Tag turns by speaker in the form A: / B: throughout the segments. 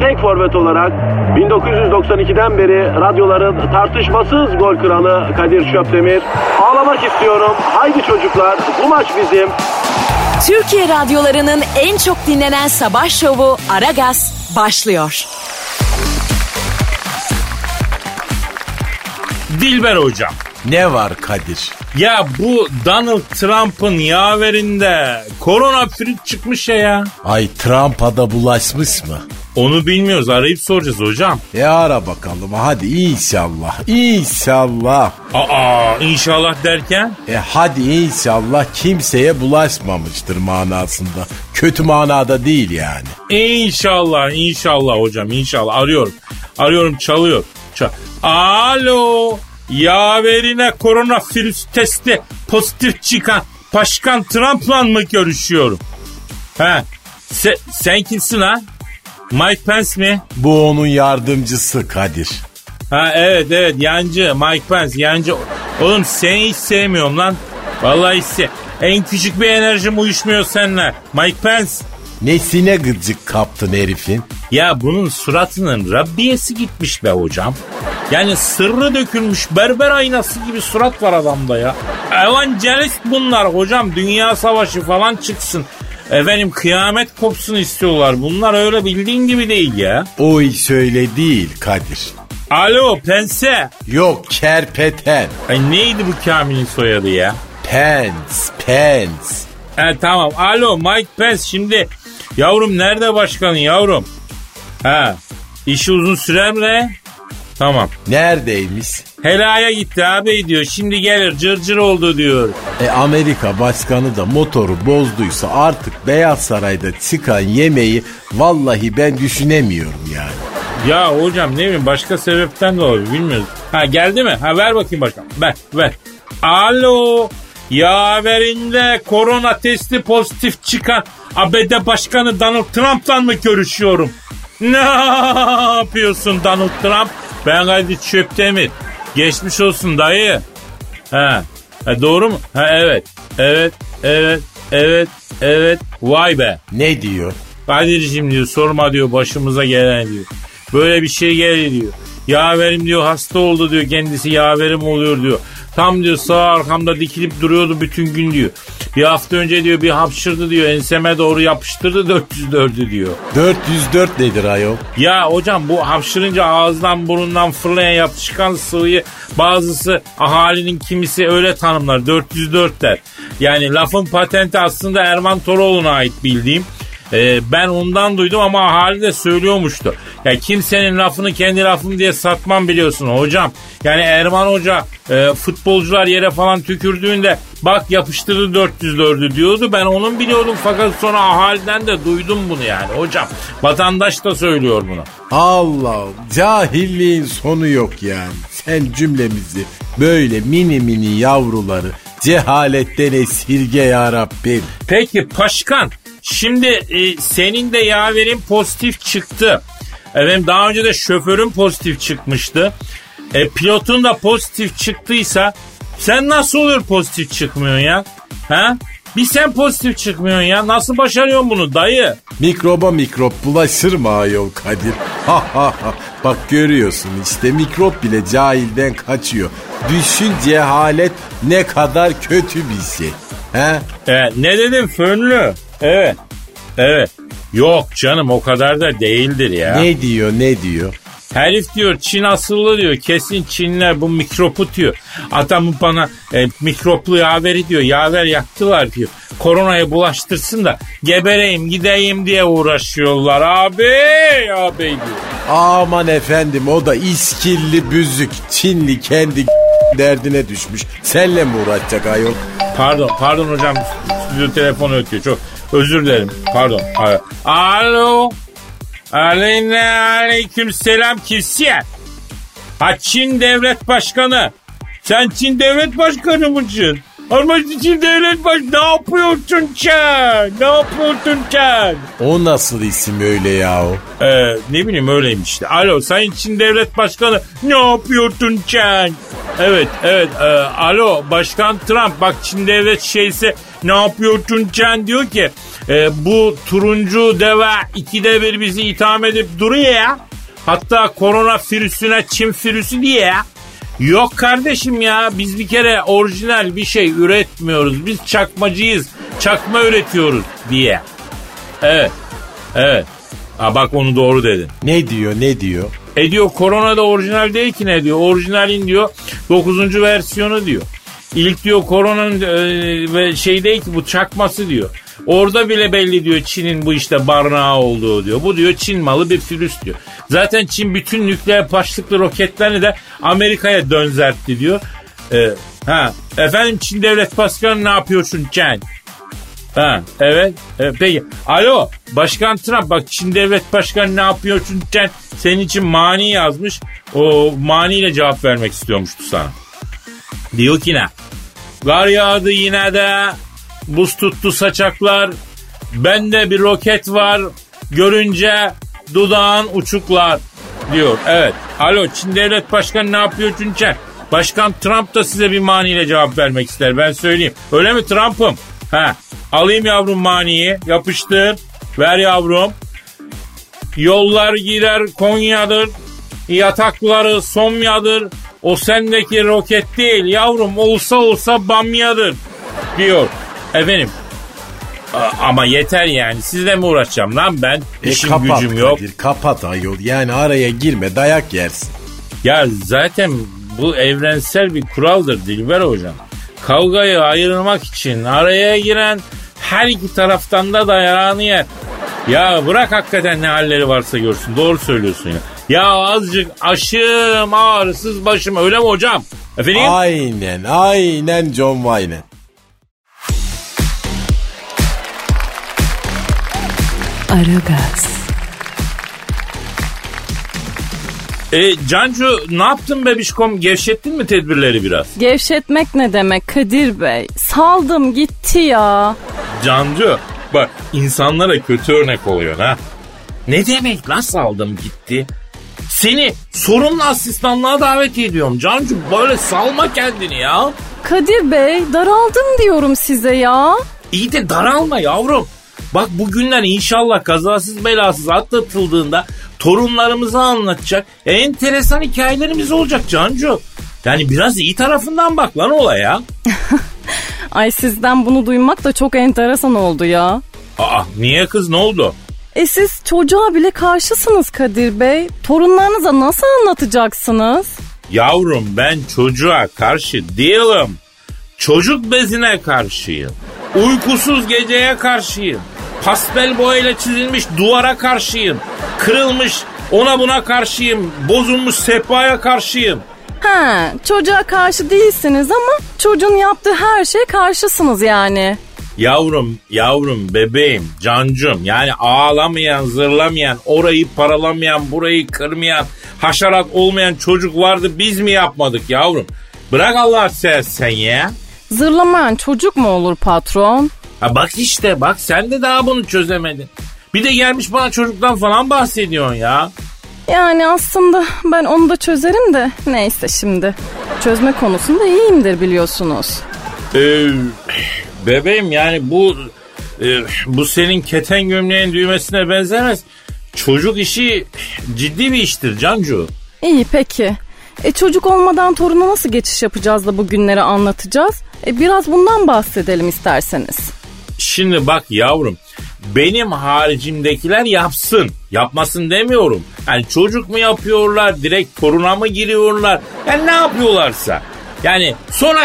A: tek forvet olarak 1992'den beri radyoların tartışmasız gol kralı Kadir Şöpdemir. Ağlamak istiyorum. Haydi çocuklar bu maç bizim.
B: Türkiye radyolarının en çok dinlenen sabah şovu Aragaz başlıyor.
C: Dilber hocam.
D: Ne var Kadir?
C: Ya bu Donald Trump'ın yaverinde koronavirüs çıkmış ya ya.
D: Ay Trump'a da bulaşmış mı?
C: Onu bilmiyoruz arayıp soracağız hocam.
D: E ara bakalım hadi inşallah. İnşallah.
C: Aa inşallah derken?
D: E hadi inşallah kimseye bulaşmamıştır manasında. Kötü manada değil yani.
C: İnşallah inşallah hocam inşallah arıyorum. Arıyorum çalıyor. Çal Alo yaverine koronavirüs testi pozitif çıkan Başkan Trump'la mı görüşüyorum? He se, sen kimsin ha? Mike Pence mi?
D: Bu onun yardımcısı Kadir.
C: Ha evet evet yancı Mike Pence yancı. Oğlum seni hiç sevmiyorum lan. Vallahi hiç se- En küçük bir enerjim uyuşmuyor seninle. Mike Pence.
D: Nesine gıcık kaptın herifin?
C: Ya bunun suratının Rabbiyesi gitmiş be hocam. Yani sırrı dökülmüş berber aynası gibi surat var adamda ya. Evangelist bunlar hocam. Dünya savaşı falan çıksın. Efendim kıyamet kopsun istiyorlar. Bunlar öyle bildiğin gibi değil ya.
D: O iş öyle değil Kadir.
C: Alo pense.
D: Yok kerpeten.
C: Ay neydi bu Kamil'in soyadı ya?
D: Pence, Pence.
C: He tamam. Alo Mike Pence şimdi yavrum nerede başkanın yavrum? Ha işi uzun sürer mi? Tamam.
D: Neredeymiş?
C: Helaya gitti abi diyor. Şimdi gelir cırcır oldu diyor.
D: E Amerika başkanı da motoru bozduysa artık Beyaz Saray'da çıkan yemeği vallahi ben düşünemiyorum yani.
C: Ya hocam ne bileyim başka sebepten de olabilir bilmiyoruz. Ha geldi mi? Ha ver bakayım başkan. Ver ver. Alo. Yaverinde korona testi pozitif çıkan ABD Başkanı Donald Trump'la mı görüşüyorum? Ne yapıyorsun Donald Trump? Ben Kadir Çöptemir. Geçmiş olsun dayı. Ha. ha doğru mu? Ha evet. Evet. Evet. Evet. Evet. Vay be.
D: Ne diyor?
C: Kadir'cim diyor sorma diyor başımıza gelen diyor. Böyle bir şey geldi diyor. Yaverim diyor hasta oldu diyor kendisi yaverim oluyor diyor. Tam diyor sağ arkamda dikilip duruyordu bütün gün diyor. Bir hafta önce diyor bir hapşırdı diyor enseme doğru yapıştırdı 404'ü diyor.
D: 404 nedir ayol?
C: Ya hocam bu hapşırınca ağızdan burundan fırlayan yapışkan sıvıyı bazısı ahalinin kimisi öyle tanımlar 404 der. Yani lafın patenti aslında Erman Toroğlu'na ait bildiğim. Ee, ben ondan duydum ama ahali de söylüyormuştu. Ya kimsenin lafını kendi lafım diye satmam biliyorsun hocam. Yani Erman Hoca e, futbolcular yere falan tükürdüğünde bak yapıştırdı 404'ü diyordu. Ben onun biliyordum fakat sonra ahaliden de duydum bunu yani hocam. Vatandaş da söylüyor bunu.
D: Allah cahilliğin sonu yok yani. Sen cümlemizi böyle mini mini yavruları cehaletten esirge ya Rabbim.
C: Peki Paşkan şimdi e, senin de yaverin pozitif çıktı. Efendim daha önce de şoförün pozitif çıkmıştı. E, pilotun da pozitif çıktıysa sen nasıl oluyor pozitif çıkmıyorsun ya? Ha? Bir sen pozitif çıkmıyorsun ya. Nasıl başarıyorsun bunu dayı?
D: Mikroba mikrop bulaşır mı ayol Kadir? Ha ha ha. Bak görüyorsun işte mikrop bile cahilden kaçıyor. Düşün cehalet ne kadar kötü bir şey. He?
C: E, ne dedim fönlü? Evet. Evet. Yok canım o kadar da değildir ya.
D: Ne diyor ne diyor?
C: Herif diyor Çin asıllı diyor. Kesin Çinler bu mikropu diyor. Adamı bana e, mikroplu yaveri diyor. Yaver yaktılar diyor. Koronayı bulaştırsın da gebereyim gideyim diye uğraşıyorlar abi. Abi diyor.
D: Aman efendim o da iskilli büzük Çinli kendi derdine düşmüş. Senle mi uğraşacak ayol?
C: Pardon pardon hocam stüdyo telefonu ötüyor. Çok özür dilerim. Pardon. Alo. Aleyna aleyküm selam kimsiye? Ha Çin devlet başkanı. Sen Çin devlet başkanı mısın? Ama Çin devlet baş ne yapıyorsun sen? Ne yapıyorsun sen?
D: O nasıl isim öyle yahu?
C: Ee, ne bileyim öyleymiş işte. Alo Sayın Çin devlet başkanı ne yapıyorsun sen? Evet evet e, alo Başkan Trump bak Çin devlet şeyse ne yapıyorsun sen diyor ki e, bu turuncu deve ikide bir bizi itham edip duruyor ya. Hatta korona virüsüne Çin virüsü diye ya. Yok kardeşim ya biz bir kere orijinal bir şey üretmiyoruz. Biz çakmacıyız. Çakma üretiyoruz diye. Evet. Evet. Ha bak onu doğru dedin.
D: Ne diyor ne diyor?
C: E diyor korona da orijinal değil ki ne diyor. Orijinalin diyor 9. versiyonu diyor. İlk diyor koronanın e, şey değil ki bu çakması diyor. Orada bile belli diyor Çin'in bu işte barınağı olduğu diyor. Bu diyor Çin malı bir virüs diyor. Zaten Çin bütün nükleer başlıklı roketlerini de Amerika'ya dönzertti diyor. E, ha efendim Çin devlet başkanı ne yapıyorsun Çin? Ha evet. evet. Peki. Alo Başkan Trump bak Çin devlet başkanı ne yapıyorsun sen? Senin için mani yazmış. O maniyle cevap vermek istiyormuştu sana. Diyor ki ne? Gar yağdı yine de buz tuttu saçaklar. Bende bir roket var. Görünce dudağın uçuklar diyor. Evet. Alo Çin devlet başkanı ne yapıyorsun sen? Başkan Trump da size bir maniyle cevap vermek ister ben söyleyeyim. Öyle mi Trump'ım? Ha. Alayım yavrum maniyi. Yapıştır. Ver yavrum. Yollar gider Konya'dır. Yatakları Somya'dır. O sendeki roket değil yavrum olsa olsa Bamya'dır diyor. Efendim a- ama yeter yani sizle mi uğraşacağım lan ben
D: E
C: işim
D: kapat
C: gücüm yok.
D: Kadir, kapat ayol. Yani araya girme dayak yersin.
C: Ya zaten bu evrensel bir kuraldır Dilber hocam. Kavgayı ayırmak için araya giren her iki taraftan da dayağını yer. Ya bırak hakikaten ne halleri varsa görsün. Doğru söylüyorsun ya. Ya azıcık aşım ağrısız başım öyle mi hocam? Efendim?
D: Aynen aynen John Wayne.
B: Aragaz,
C: E, Cancu ne yaptın bebişkom? Gevşettin mi tedbirleri biraz?
E: Gevşetmek ne demek Kadir Bey? Saldım gitti ya.
C: Cancu bak insanlara kötü örnek oluyor ha. Ne demek lan saldım gitti? Seni sorumlu asistanlığa davet ediyorum Cancu. Böyle salma kendini ya.
E: Kadir Bey daraldım diyorum size ya.
C: İyi de daralma yavrum. Bak bugünler inşallah kazasız belasız atlatıldığında torunlarımıza anlatacak enteresan hikayelerimiz olacak Cancu. Yani biraz iyi tarafından bak lan olaya.
E: Ay sizden bunu duymak da çok enteresan oldu ya.
C: Aa niye kız ne oldu?
E: E siz çocuğa bile karşısınız Kadir Bey. Torunlarınıza nasıl anlatacaksınız?
C: Yavrum ben çocuğa karşı değilim. Çocuk bezine karşıyım. Uykusuz geceye karşıyım. Pastel boyayla çizilmiş duvara karşıyım. Kırılmış ona buna karşıyım. Bozulmuş sehpaya karşıyım.
E: Ha, çocuğa karşı değilsiniz ama çocuğun yaptığı her şeye karşısınız yani.
C: Yavrum, yavrum, bebeğim, cancım yani ağlamayan, zırlamayan, orayı paralamayan, burayı kırmayan, haşerat olmayan çocuk vardı biz mi yapmadık yavrum? Bırak Allah sen ya.
E: Zırlamayan çocuk mu olur patron?
C: Ha bak işte bak sen de daha bunu çözemedin. Bir de gelmiş bana çocuktan falan bahsediyorsun ya.
E: Yani aslında ben onu da çözerim de neyse şimdi. Çözme konusunda iyiyimdir biliyorsunuz.
C: Ee, bebeğim yani bu e, bu senin keten gömleğin düğmesine benzemez. Çocuk işi ciddi bir iştir Cancu.
E: İyi peki. E çocuk olmadan toruna nasıl geçiş yapacağız da bu günleri anlatacağız? E biraz bundan bahsedelim isterseniz.
C: Şimdi bak yavrum benim haricimdekiler yapsın. Yapmasın demiyorum. Yani çocuk mu yapıyorlar, direkt toruna mı giriyorlar? Yani ne yapıyorlarsa. Yani sonra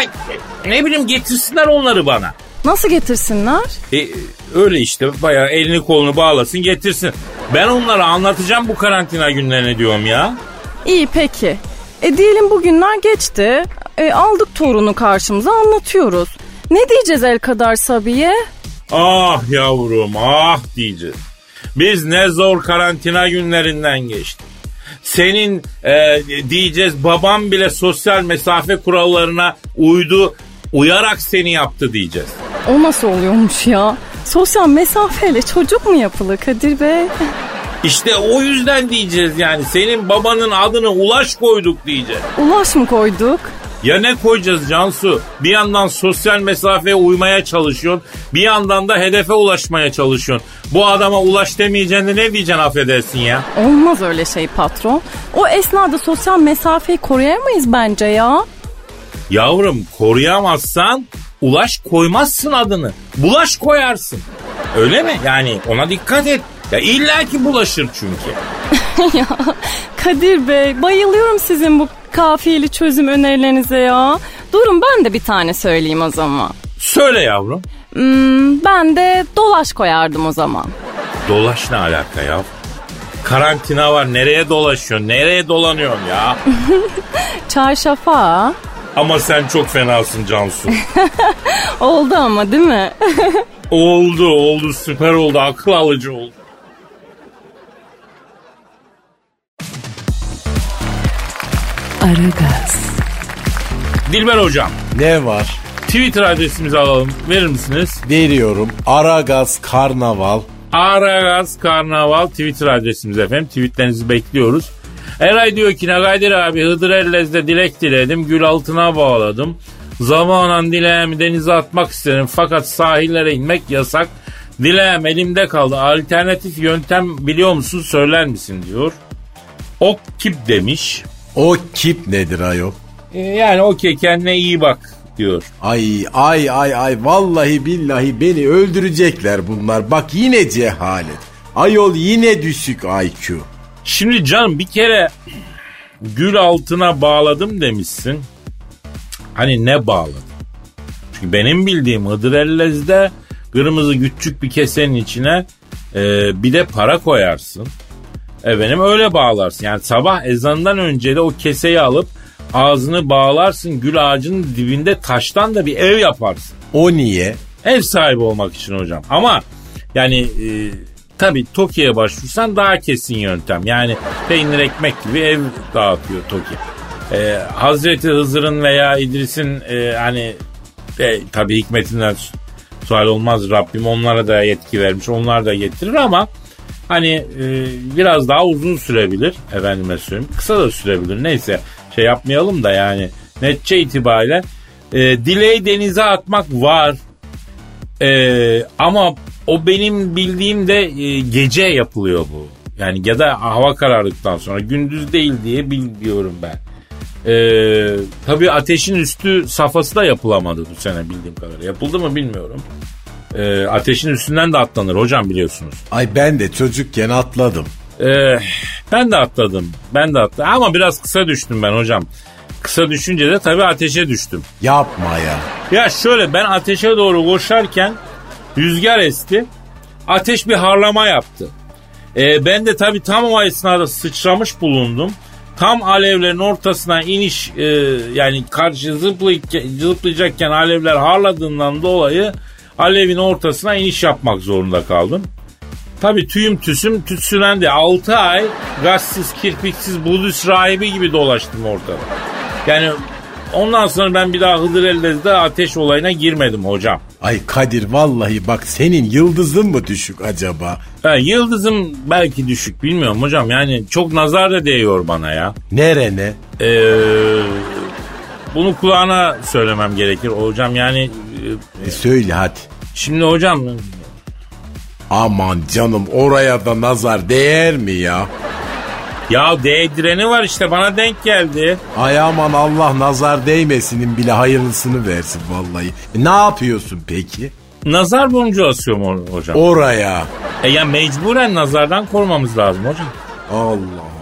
C: ne bileyim getirsinler onları bana.
E: Nasıl getirsinler?
C: E, öyle işte bayağı elini kolunu bağlasın getirsin. Ben onlara anlatacağım bu karantina günlerini diyorum ya.
E: İyi peki. E diyelim bugünler geçti. E, aldık torunu karşımıza anlatıyoruz. Ne diyeceğiz el kadar Sabiye?
C: Ah yavrum ah diyeceğiz. Biz ne zor karantina günlerinden geçtik. Senin e, diyeceğiz babam bile sosyal mesafe kurallarına uydu uyarak seni yaptı diyeceğiz.
E: O nasıl oluyormuş ya? Sosyal mesafeyle çocuk mu yapılır Kadir Bey?
C: İşte o yüzden diyeceğiz yani senin babanın adını Ulaş koyduk diyeceğiz.
E: Ulaş mı koyduk?
C: Ya ne koyacağız Cansu? Bir yandan sosyal mesafeye uymaya çalışıyorsun. Bir yandan da hedefe ulaşmaya çalışıyorsun. Bu adama ulaş demeyeceksin de ne diyeceksin affedersin ya?
E: Olmaz öyle şey patron. O esnada sosyal mesafeyi koruyamayız bence ya.
C: Yavrum koruyamazsan ulaş koymazsın adını. Bulaş koyarsın. Öyle mi? Yani ona dikkat et. Ya illa ki bulaşır çünkü.
E: ya Kadir Bey bayılıyorum sizin bu kafiyeli çözüm önerilerinize ya. Durun ben de bir tane söyleyeyim o zaman.
C: Söyle yavrum.
E: Hmm, ben de dolaş koyardım o zaman.
C: Dolaş ne alaka ya? Karantina var nereye dolaşıyorsun? Nereye dolanıyorsun ya?
E: Çarşafa.
C: Ama sen çok fenasın Cansu.
E: oldu ama değil mi?
C: oldu oldu süper oldu akıl alıcı oldu.
B: Aragaz.
C: Dilber hocam
D: Ne var?
C: Twitter adresimizi alalım verir misiniz?
D: Veriyorum. Aragaz Karnaval.
C: Aragaz Karnaval Twitter adresimiz efendim. Tweetlerinizi bekliyoruz. Eray diyor ki Nagadir abi Hıdır Ellez'de dilek diledim. Gül altına bağladım. Zamanan dileğimi denize atmak isterim. Fakat sahillere inmek yasak. Dileğim elimde kaldı. Alternatif yöntem biliyor musun söyler misin diyor. Ok kip demiş.
D: O kip nedir ayol?
C: Ee, Yani okey kendine iyi bak diyor.
D: Ay ay ay ay vallahi billahi beni öldürecekler bunlar. Bak yine cehalet. Ayol yine düşük IQ.
C: Şimdi canım bir kere gül altına bağladım demişsin. Hani ne bağladın? Çünkü benim bildiğim Hıdrellez'de kırmızı küçük bir kesenin içine e, bir de para koyarsın. Efendim öyle bağlarsın. Yani sabah ezanından önce de o keseyi alıp ağzını bağlarsın. Gül ağacının dibinde taştan da bir ev yaparsın.
D: O niye?
C: Ev sahibi olmak için hocam. Ama yani e, tabii Toki'ye başvursan daha kesin yöntem. Yani peynir ekmek gibi ev dağıtıyor Toki. E, Hazreti Hızır'ın veya İdris'in e, hani e, tabii hikmetinden sual olmaz Rabbim onlara da yetki vermiş. Onlar da getirir ama hani e, biraz daha uzun sürebilir efendime söyleyeyim. Kısa da sürebilir. Neyse şey yapmayalım da yani netçe itibariyle e, dileği denize atmak var. E, ama o benim bildiğim de e, gece yapılıyor bu. Yani ya da hava karardıktan sonra gündüz değil diye biliyorum ben. E, tabii ateşin üstü safhası da yapılamadı bu sene bildiğim kadarıyla. Yapıldı mı bilmiyorum. E, ateşin üstünden de atlanır hocam biliyorsunuz.
D: Ay ben de çocukken atladım.
C: Ee, ben de atladım. Ben de atladım. Ama biraz kısa düştüm ben hocam. Kısa düşünce de tabii ateşe düştüm.
D: Yapma ya.
C: Ya şöyle ben ateşe doğru koşarken rüzgar esti. Ateş bir harlama yaptı. Ee, ben de tabii tam o esnada sıçramış bulundum. Tam alevlerin ortasına iniş e, yani karşı zıplayacakken alevler harladığından dolayı alevin ortasına iniş yapmak zorunda kaldım. Tabii tüyüm tüsüm tütsülendi. 6 ay gazsız, kirpiksiz, Budist rahibi gibi dolaştım ortada. Yani ondan sonra ben bir daha Hıdır Ellez'de ateş olayına girmedim hocam.
D: Ay Kadir vallahi bak senin yıldızın mı düşük acaba?
C: Ha, yıldızım belki düşük bilmiyorum hocam. Yani çok nazar da değiyor bana ya.
D: Nerene?
C: Ee, bunu kulağına söylemem gerekir hocam. Yani
D: e, söyle hadi.
C: şimdi hocam
D: Aman canım oraya da nazar değer mi ya?
C: ya değdireni var işte bana denk geldi.
D: Ay aman Allah nazar değmesinin bile hayırlısını versin vallahi. E, ne yapıyorsun peki?
C: nazar boncuğu asıyor mu hocam?
D: Oraya.
C: E ya mecburen nazardan korumamız lazım hocam.
D: Allah.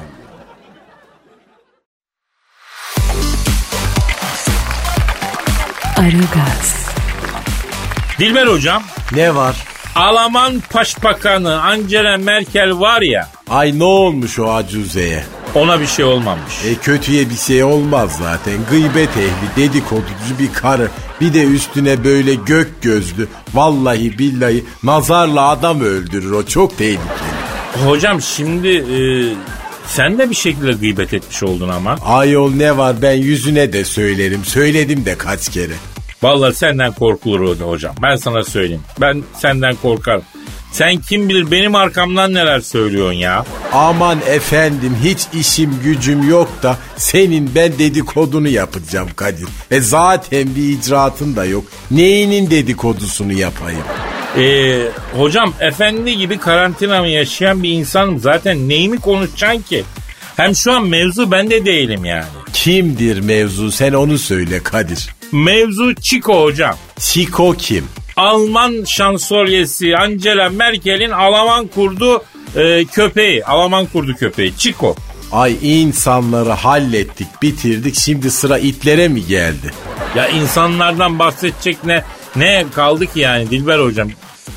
B: Aragaz,
C: Dilber hocam,
D: Ne var?
C: Alman Başbakanı Angela Merkel var ya,
D: Ay ne olmuş o acuzeye?
C: ona bir şey olmamış.
D: E kötüye bir şey olmaz zaten. Gıybet ehli, dedikoducu bir karı. Bir de üstüne böyle gök gözlü. Vallahi billahi nazarla adam öldürür o. Çok tehlikeli.
C: Hocam şimdi e, sen de bir şekilde gıybet etmiş oldun ama.
D: Ayol ne var ben yüzüne de söylerim. Söyledim de kaç kere.
C: Vallahi senden korkulur o da hocam. Ben sana söyleyeyim. Ben senden korkarım. Sen kim bilir benim arkamdan neler söylüyorsun ya.
D: Aman efendim hiç işim gücüm yok da senin ben dedikodunu yapacağım Kadir. E zaten bir icraatın da yok. Neyinin dedikodusunu yapayım?
C: Ee, hocam efendi gibi karantina mı yaşayan bir insanım. Zaten neyimi konuşacaksın ki? Hem şu an mevzu ben de değilim yani.
D: Kimdir mevzu sen onu söyle Kadir.
C: Mevzu Chico hocam.
D: Siko kim?
C: Alman şansölyesi Angela Merkel'in Alman kurdu e, köpeği. Alman kurdu köpeği Chico.
D: Ay insanları hallettik bitirdik şimdi sıra itlere mi geldi?
C: Ya insanlardan bahsedecek ne ne kaldı ki yani Dilber hocam.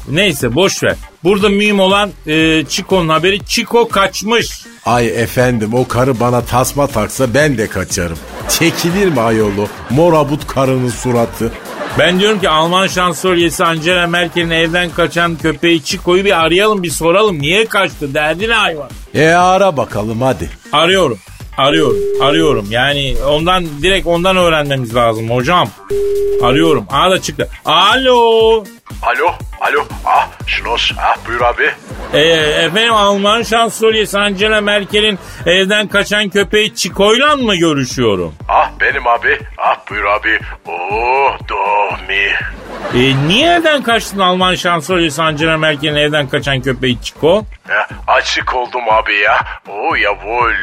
C: Neyse boş ver. Burada mühim olan e, Chico'nun haberi. Chico kaçmış.
D: Ay efendim o karı bana tasma taksa ben de kaçarım. Çekilir mi ayolu morabut karının suratı?
C: Ben diyorum ki Alman şansölyesi Angela Merkel'in evden kaçan köpeği Chico'yu bir arayalım bir soralım. Niye kaçtı? Derdi ne hayvan?
D: E ara bakalım hadi.
C: Arıyorum. Arıyorum. Arıyorum. Yani ondan direkt ondan öğrenmemiz lazım hocam. Arıyorum. Aa da çıktı. Alo.
F: Alo, alo. Ah, Schloss. Ah, buyur abi.
C: Ee, efendim Alman şansölyesi Angela Merkel'in evden kaçan köpeği Chico'yla mı görüşüyorum?
F: Ah, benim abi. Ah, buyur abi. Oh, Domi.
C: Ee, niye evden kaçtın Alman şansölyesi Angela Merkel'in evden kaçan köpeği Chico?
F: Ya, açık oldum abi ya. Oh, jawohl.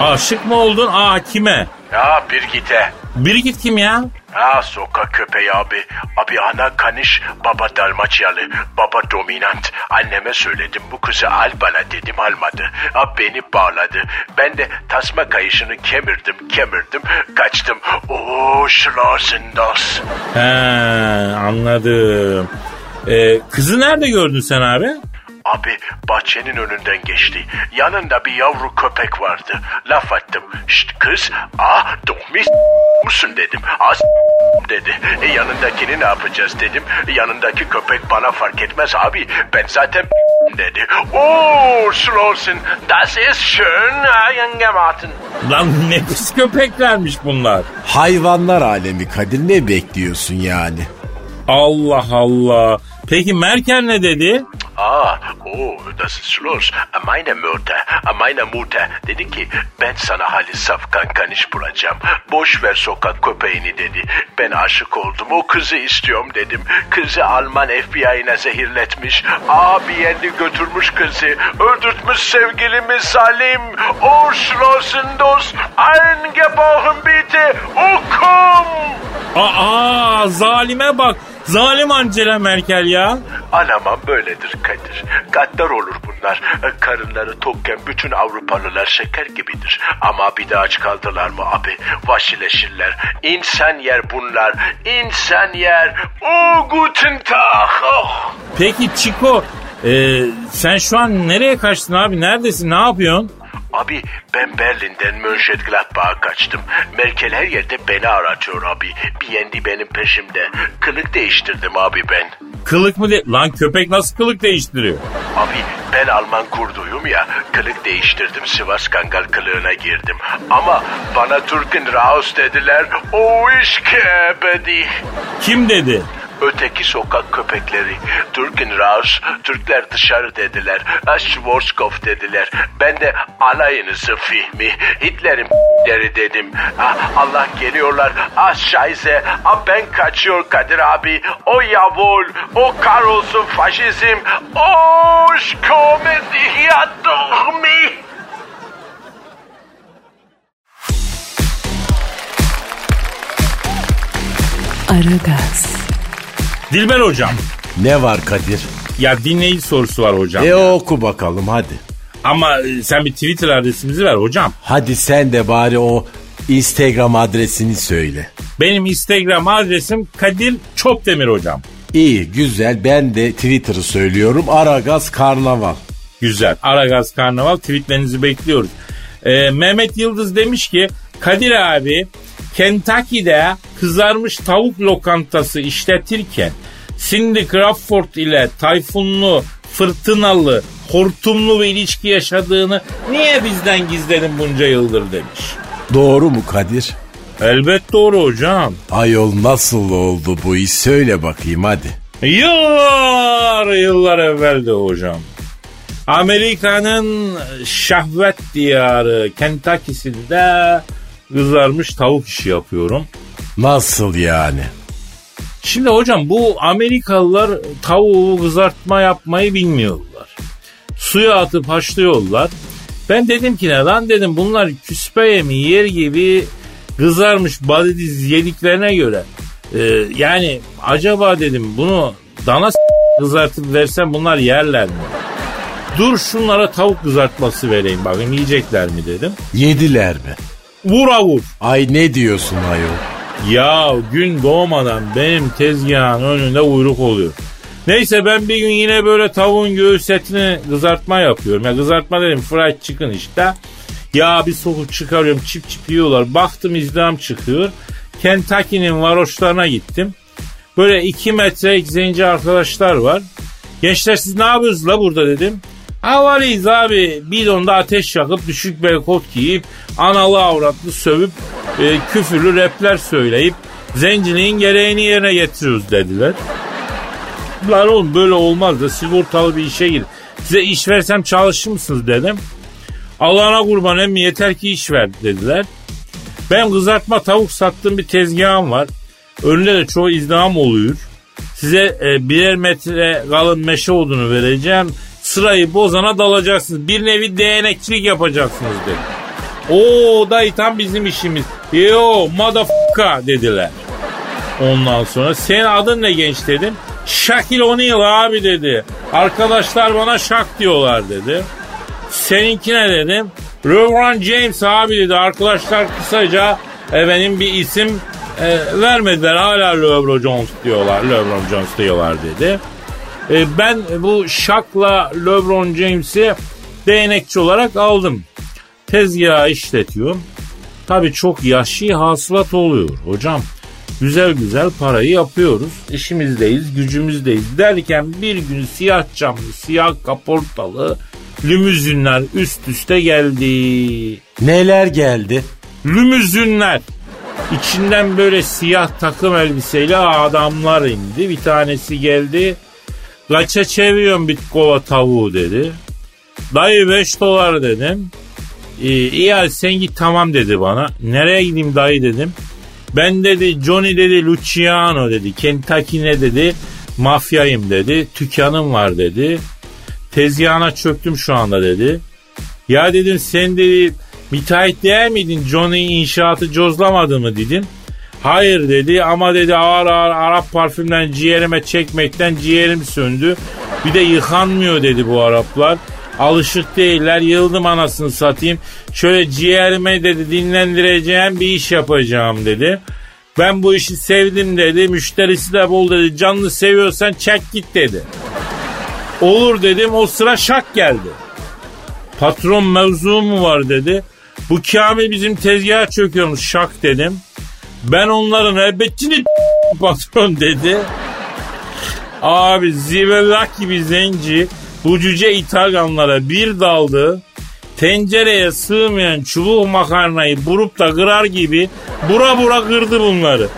C: Aşık mı oldun? Aa kime?
F: Ya, Birgit'e.
C: Birgit kim ya?
F: Ha, sokak köpeği abi. Abi ana kaniş, baba dalmaçyalı, baba dominant. Anneme söyledim bu kızı al bana dedim almadı. Abi beni bağladı. Ben de tasma kayışını kemirdim, kemirdim, kaçtım. Oo, Schlossen das.
C: He anladım. Ee, kızı nerede gördün sen abi?
F: Abi bahçenin önünden geçti. Yanında bir yavru köpek vardı. Laf attım. Şşt kız, ah dokmis musun dedim. Az dedi. E, yanındakini ne yapacağız dedim. Yanındaki köpek bana fark etmez abi. Ben zaten dedi. Oh Schlossen, das ist schön eingemacht.
C: Lan ne pis köpeklermiş bunlar.
D: Hayvanlar alemi Kadir ne bekliyorsun yani?
C: Allah Allah. Peki Merkel ne dedi?
F: Ah, oh, das ist Schluss. Meine Mutter, meine Mutter dedi ki ben sana Halis Safkan kaniş bulacağım. Boş ver sokak köpeğini dedi. Ben aşık oldum o kızı istiyorum dedim. Kızı Alman FBI'ne zehirletmiş. Abi yendi götürmüş kızı. Öldürtmüş sevgilimiz Salim. O Schlossen dos eingebrochen bitte. Okum.
C: Aa zalime bak. Zalim Angela Merkel ya.
F: Anamam böyledir Kadir. Gaddar olur bunlar. Karınları tokken bütün Avrupalılar şeker gibidir. Ama bir de aç kaldılar mı abi? Vasileşirler. İnsan yer bunlar. İnsan yer. Oh guten Tag. Oh.
C: Peki Chico e, sen şu an nereye kaçtın abi? Neredesin? Ne yapıyorsun?
F: Abi ben Berlin'den Mönchengladbach'a kaçtım. Merkel her yerde beni aratıyor abi. Bir yendi benim peşimde. Kılık değiştirdim abi ben.
C: Kılık mı de... Lan köpek nasıl kılık değiştiriyor?
F: Abi ben Alman kurduyum ya kılık değiştirdim Sivas Kangal kılığına girdim. Ama bana Türk'ün Raus dediler. O iş kebedi.
C: Kim dedi?
F: Öteki sokak köpekleri. Türk'ün Raus, Türkler dışarı dediler. Schwarzkopf dediler. Ben de alayınızı Fihmi. Hitler'in deri dedim. Ah, Allah geliyorlar. Ah şayze. Ah ben kaçıyor Kadir abi. O yavul. O kahrolsun faşizm. O komedi ya mi?
B: Aragaz,
C: Dilber hocam.
D: Ne var Kadir?
C: Ya dinleyici sorusu var hocam.
D: E
C: ya.
D: oku bakalım hadi.
C: Ama e, sen bir Twitter adresimizi ver hocam.
D: Hadi sen de bari o Instagram adresini söyle.
C: Benim Instagram adresim Kadir Çopdemir hocam.
D: İyi güzel ben de Twitter'ı söylüyorum. Aragaz Karnaval.
C: Güzel. Aragaz Karnaval tweetlerinizi bekliyoruz. Ee, Mehmet Yıldız demiş ki Kadir abi Kentucky'de kızarmış tavuk lokantası işletirken Cindy Crawford ile tayfunlu, fırtınalı, hortumlu bir ilişki yaşadığını niye bizden gizledin bunca yıldır demiş.
D: Doğru mu Kadir?
C: Elbet doğru hocam.
D: Ayol nasıl oldu bu iş söyle bakayım hadi.
C: Yıllar yıllar evveldi hocam. Amerika'nın şahvet diyarı Kentucky'sinde kızarmış tavuk işi yapıyorum.
D: Nasıl yani?
C: Şimdi hocam bu Amerikalılar tavuğu kızartma yapmayı bilmiyorlar. Suya atıp haşlıyorlar. Ben dedim ki ne lan dedim bunlar küspe yemi yer gibi kızarmış badidiz yediklerine göre. e, yani acaba dedim bunu dana kızartıp versem bunlar yerler mi? Dur şunlara tavuk kızartması vereyim bakayım yiyecekler mi dedim.
D: Yediler mi?
C: Vura vur.
D: Ay ne diyorsun ayol?
C: Ya gün doğmadan benim tezgahın önünde uyruk oluyor. Neyse ben bir gün yine böyle tavuğun göğüs etini kızartma yapıyorum. Ya kızartma dedim fried chicken işte. Ya bir sokup çıkarıyorum çip çip yiyorlar. Baktım izdiham çıkıyor. Kentucky'nin varoşlarına gittim. Böyle iki metre zenci arkadaşlar var. Gençler siz ne yapıyorsunuz la burada dedim. Havalıyız abi. Bidonda ateş yakıp düşük bel kot giyip analı avratlı sövüp e, küfürlü repler söyleyip zenciliğin gereğini yerine getiriyoruz dediler. Lan oğlum böyle olmaz da sigortalı bir işe gir. Size iş versem çalışır mısınız dedim. Allah'ına kurban emmi yeter ki iş ver dediler. Ben kızartma tavuk sattığım bir tezgahım var. Önünde de çoğu izdiham oluyor. Size e, birer metre kalın meşe odunu vereceğim. Sırayı bozana dalacaksınız. Bir nevi değnekçilik yapacaksınız dedi. Oo dayı tam bizim işimiz. Yo motherfucker dediler. Ondan sonra senin adın ne genç dedim. Shaquille O'Neal abi dedi. Arkadaşlar bana Shaq diyorlar dedi. Seninki ne dedim. LeBron James abi dedi. Arkadaşlar kısaca e, benim bir isim e, vermediler. Hala LeBron Jones diyorlar. LeBron Jones diyorlar dedi. E, ben bu Shaq'la LeBron James'i değnekçi olarak aldım. Tezgahı işletiyorum. Tabii çok yaşlı hasılat oluyor hocam. Güzel güzel parayı yapıyoruz. İşimizdeyiz, gücümüzdeyiz derken bir gün siyah camlı, siyah kaportalı lümüzinler üst üste geldi.
D: Neler geldi?
C: Lümüzinler. İçinden böyle siyah takım elbiseyle adamlar indi. Bir tanesi geldi. Kaça çeviriyorum bir kova tavuğu dedi. Dayı 5 dolar dedim. Ee, iyi hadi sen git tamam dedi bana. Nereye gideyim dayı dedim. Ben dedi Johnny dedi Luciano dedi. Kentucky ne dedi. Mafyayım dedi. Tükanım var dedi. Tezgahına çöktüm şu anda dedi. Ya dedim sen dedi müteahhit değil miydin? Johnny inşaatı cozlamadı mı dedin. Hayır dedi ama dedi ağır ağır Arap parfümden ciğerime çekmekten ciğerim söndü. Bir de yıkanmıyor dedi bu Araplar. Alışık değiller yıldım anasını satayım. Şöyle ciğerime dedi dinlendireceğim bir iş yapacağım dedi. Ben bu işi sevdim dedi. Müşterisi de bol dedi. Canlı seviyorsan çek git dedi. Olur dedim o sıra şak geldi. Patron mevzu mu var dedi. Bu Kamil bizim tezgaha çöküyormuş şak dedim. Ben onların elbetçini patron dedi. Abi zibellak gibi zenci bu cüce itaganlara bir daldı. Tencereye sığmayan çubuk makarnayı burup da kırar gibi bura bura kırdı bunları.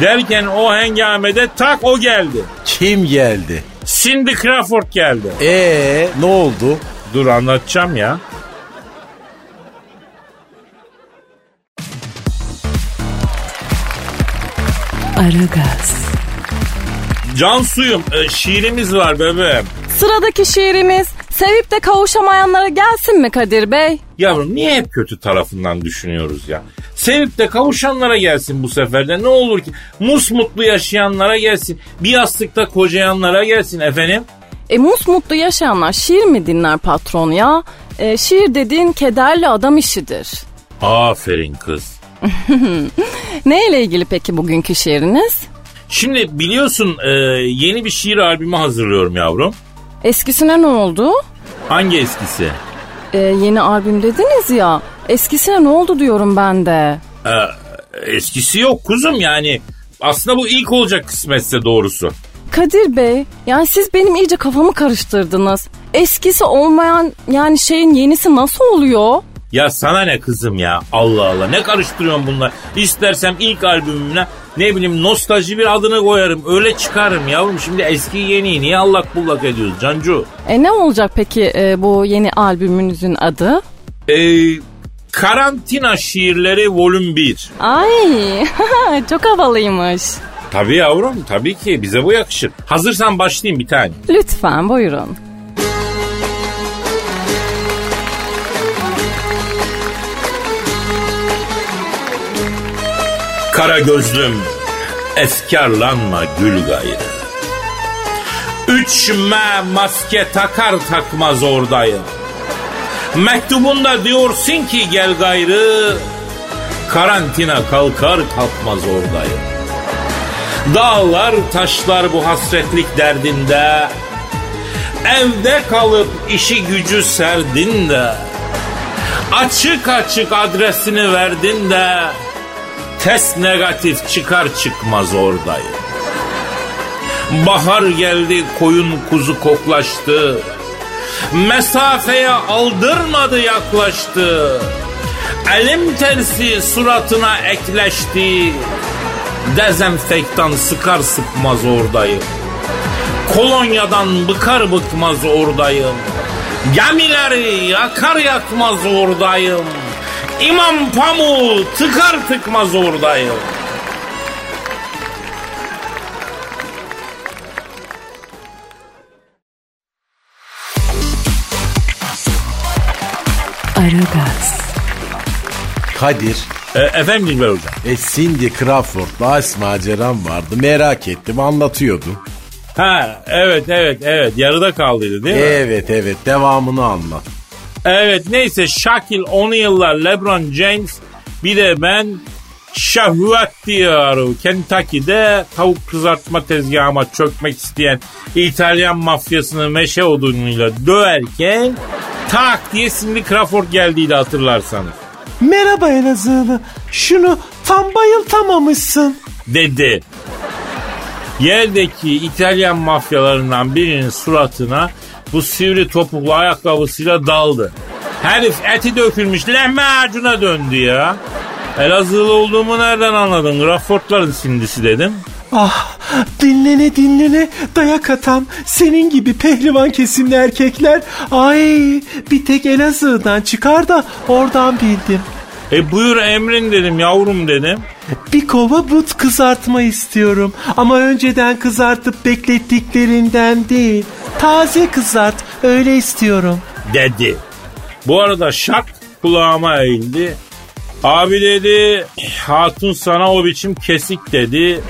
C: Derken o hengamede tak o geldi.
D: Kim geldi?
C: Cindy Crawford geldi.
D: Ee ne oldu?
C: Dur anlatacağım ya.
B: Aragaz,
C: Can suyum e, şiirimiz var bebeğim.
E: Sıradaki şiirimiz sevip de kavuşamayanlara gelsin mi Kadir Bey?
C: Yavrum niye hep kötü tarafından düşünüyoruz ya? Sevip de kavuşanlara gelsin bu sefer de ne olur ki. Musmutlu yaşayanlara gelsin. Bir yastıkta kocayanlara gelsin efendim.
E: E mus mutlu yaşayanlar şiir mi dinler patron ya? E, şiir dediğin kederli adam işidir.
C: Aferin kız.
E: Neyle ilgili peki bugünkü şiiriniz?
C: Şimdi biliyorsun e, yeni bir şiir albümü hazırlıyorum yavrum.
E: Eskisine ne oldu?
C: Hangi eskisi?
E: E, yeni albüm dediniz ya. Eskisine ne oldu diyorum ben de.
C: E, eskisi yok kuzum yani. Aslında bu ilk olacak kısmetse doğrusu.
E: Kadir Bey, yani siz benim iyice kafamı karıştırdınız. Eskisi olmayan yani şeyin yenisi nasıl oluyor?
C: Ya sana ne kızım ya? Allah Allah. Ne karıştırıyorsun bunlar? İstersem ilk albümüne ne bileyim nostalji bir adını koyarım. Öyle çıkarım yavrum. Şimdi eski yeni niye allak bullak ediyoruz Cancu?
E: E ne olacak peki e, bu yeni albümünüzün adı?
C: Ee, Karantina Şiirleri Volüm 1
E: Ay çok havalıymış.
C: Tabii yavrum tabii ki. Bize bu yakışır. Hazırsan başlayayım bir tane.
E: Lütfen buyurun.
C: Kara gözlüm efkarlanma gül gayrı Üçme maske takar takmaz oradayım Mektubunda diyorsun ki gel gayrı Karantina kalkar kalkmaz oradayım Dağlar taşlar bu hasretlik derdinde Evde kalıp işi gücü serdin de Açık açık adresini verdin de Test negatif çıkar çıkmaz oradayım. Bahar geldi koyun kuzu koklaştı. Mesafeye aldırmadı yaklaştı. Elim tersi suratına ekleşti. Dezenfektan sıkar sıkmaz oradayım. Kolonyadan bıkar bıkmaz oradayım. Gemileri yakar yakmaz oradayım. İmam pamuğu tıkar tıkmaz oradayım.
B: Aragaz,
D: Kadir,
C: E, efendim Dilber Hocam.
D: e Cindy Crawford'la aşk maceram vardı. Merak ettim anlatıyordun.
C: Ha evet evet evet yarıda kaldıydı değil mi?
D: Evet evet devamını anlat.
C: Evet neyse Shaquille O'Neal'lar LeBron James bir de ben şahvet diyor. Kentucky'de tavuk kızartma tezgahıma çökmek isteyen İtalyan mafyasını meşe odunuyla döverken tak diye Cindy Crawford geldiydi hatırlarsanız.
G: Merhaba Elazığlı. Şunu tam bayıltamamışsın.
C: dedi. Yerdeki İtalyan mafyalarından birinin suratına bu sivri topuklu ayakkabısıyla daldı. Herif eti dökülmüş lahmacuna döndü ya. Elazığlı olduğumu nereden anladın? Rafortların sindisi dedim.
G: Ah dinlene dinlene dayak atan senin gibi pehlivan kesimli erkekler ay bir tek Elazığ'dan çıkar da oradan bildim.
C: E buyur emrin dedim yavrum dedim.
G: Bir kova but kızartma istiyorum ama önceden kızartıp beklettiklerinden değil. Taze kızart öyle istiyorum.
C: dedi. Bu arada şak kulağıma eğildi. Abi dedi hatun sana o biçim kesik dedi.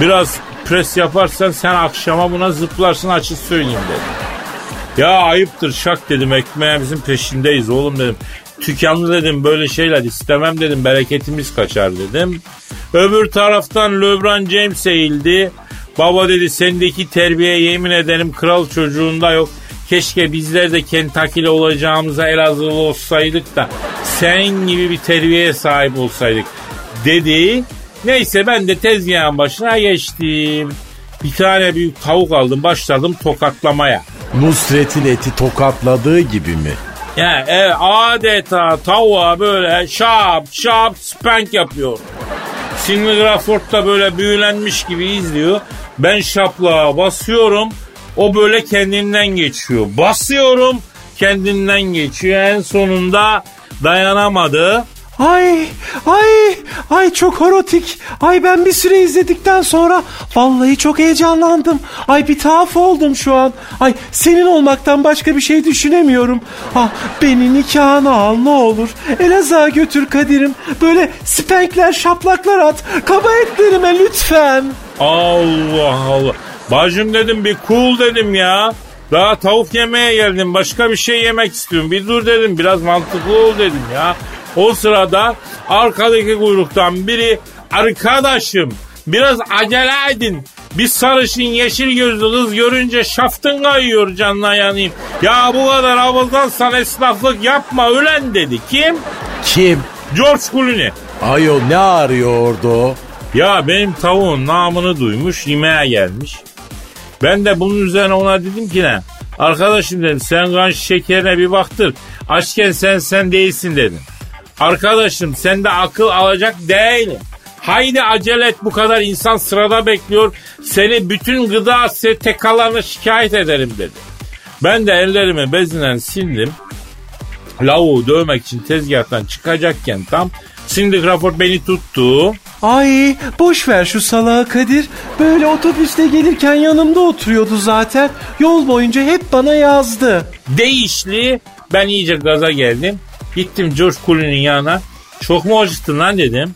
C: Biraz pres yaparsan sen akşama buna zıplarsın açık söyleyeyim dedi. Ya ayıptır şak dedim ekmeğimizin peşindeyiz oğlum dedim. Tükanlı dedim böyle şeyler istemem dedim bereketimiz kaçar dedim. Öbür taraftan LeBron James eğildi. Baba dedi sendeki terbiye yemin ederim kral çocuğunda yok. Keşke bizler de Kentucky'li olacağımıza Elazığlı olsaydık da senin gibi bir terbiyeye sahip olsaydık dedi. Neyse ben de tezgahın başına geçtim. Bir tane büyük tavuk aldım başladım tokatlamaya.
D: Nusret'in eti tokatladığı gibi mi?
C: Yani evet, adeta tavuğa böyle şap şap spank yapıyor. Sidney Crawford da böyle büyülenmiş gibi izliyor. Ben şaplığa basıyorum. O böyle kendinden geçiyor. Basıyorum kendinden geçiyor. En sonunda dayanamadı.
G: Ay, ay, ay çok erotik. Ay ben bir süre izledikten sonra vallahi çok heyecanlandım. Ay bir tuhaf oldum şu an. Ay senin olmaktan başka bir şey düşünemiyorum. Ah beni nikahına al ne olur. Elazığ'a götür Kadir'im. Böyle spenkler şaplaklar at. Kaba etlerime lütfen.
C: Allah Allah. Bacım dedim bir cool dedim ya. Daha tavuk yemeye geldim. Başka bir şey yemek istiyorum. Bir dur dedim. Biraz mantıklı ol dedim ya. O sırada arkadaki kuyruktan biri arkadaşım biraz acele edin. Bir sarışın yeşil gözlü kız görünce şaftın kayıyor canına yanayım. Ya bu kadar avazdan esnaflık yapma ölen dedi. Kim?
D: Kim?
C: George Clooney.
D: Ayol ne arıyor orada?
C: Ya benim tavuğun namını duymuş yemeğe gelmiş. Ben de bunun üzerine ona dedim ki ne? Arkadaşım dedim sen kan şekerine bir baktır. Açken sen sen değilsin dedim. Arkadaşım sende akıl alacak değilim. Haydi acele et bu kadar insan sırada bekliyor. Seni bütün gıda STK'larına şikayet ederim dedi. Ben de ellerimi bezinen sildim. Lavuğu dövmek için tezgahtan çıkacakken tam Cindy Crawford beni tuttu.
G: Ay boş ver şu salağı Kadir. Böyle otobüste gelirken yanımda oturuyordu zaten. Yol boyunca hep bana yazdı.
C: Değişli ben iyice gaza geldim. Gittim George Clooney'nin yanına. Çok mu acıttın lan dedim.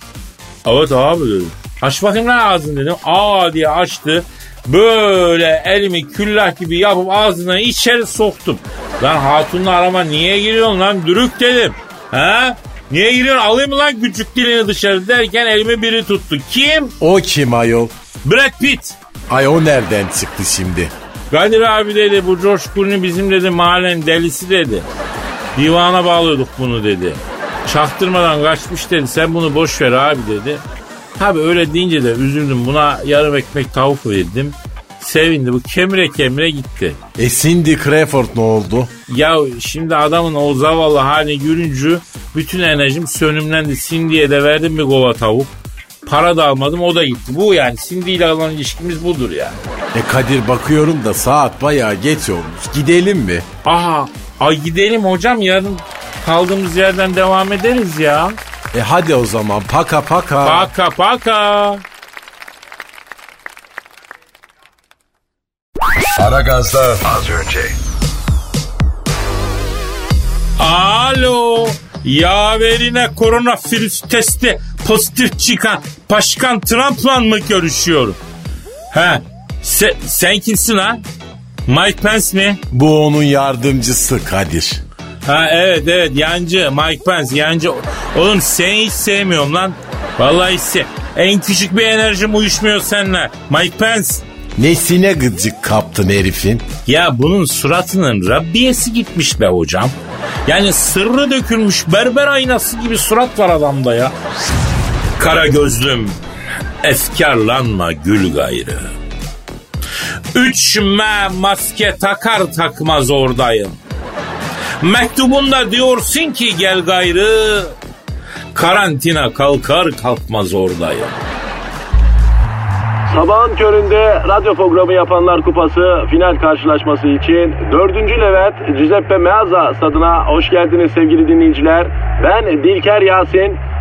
C: Evet abi dedim. Aç bakayım lan ağzını dedim. Aa diye açtı. Böyle elimi küllah gibi yapıp ağzına içeri soktum. Lan hatunla arama niye giriyorsun lan dürük dedim. Ha? Niye giriyorsun alayım mı lan küçük dilini dışarı derken elimi biri tuttu. Kim?
D: O kim ayol?
C: Brad Pitt.
D: Ay o nereden çıktı şimdi?
C: Kadir abi dedi bu George Clooney bizim dedi mahallenin delisi dedi. Divana bağlıyorduk bunu dedi. Çaktırmadan kaçmış dedi. Sen bunu boş ver abi dedi. Tabi öyle deyince de üzüldüm. Buna yarım ekmek tavuk verdim. Sevindi. Bu kemire kemire gitti.
D: E Cindy Crawford ne oldu?
C: Ya şimdi adamın o zavallı halini görünce bütün enerjim sönümlendi. Cindy'ye de verdim bir kova tavuk. Para da almadım o da gitti. Bu yani Cindy ile olan ilişkimiz budur yani.
D: E Kadir bakıyorum da saat bayağı geç olmuş. Gidelim mi?
C: Aha ay gidelim hocam yarın kaldığımız yerden devam ederiz ya.
D: E hadi o zaman paka paka.
C: Paka paka.
F: Aragaz'da az önce.
C: Alo. Yaverine koronavirüs testi pozitif çıkan Başkan Trump'la mı görüşüyorum? He. Se, sen kimsin lan? Mike Pence mi?
D: Bu onun yardımcısı Kadir.
C: Ha evet evet yancı Mike Pence yancı. Oğlum seni hiç sevmiyorum lan. Vallahi hiç se- En küçük bir enerjim uyuşmuyor seninle. Mike Pence.
D: Nesine gıcık kaptın herifin?
C: Ya bunun suratının Rabbiyesi gitmiş be hocam. Yani sırrı dökülmüş berber aynası gibi surat var adamda ya. Kara gözlüm, efkarlanma gül gayrı. Üç me maske takar takmaz oradayım. Mektubunda diyorsun ki gel gayrı. Karantina kalkar kalkmaz oradayım.
A: Sabahın köründe radyo programı yapanlar kupası final karşılaşması için 4. Levent Giuseppe Meazza stadına hoş geldiniz sevgili dinleyiciler. Ben Dilker Yasin.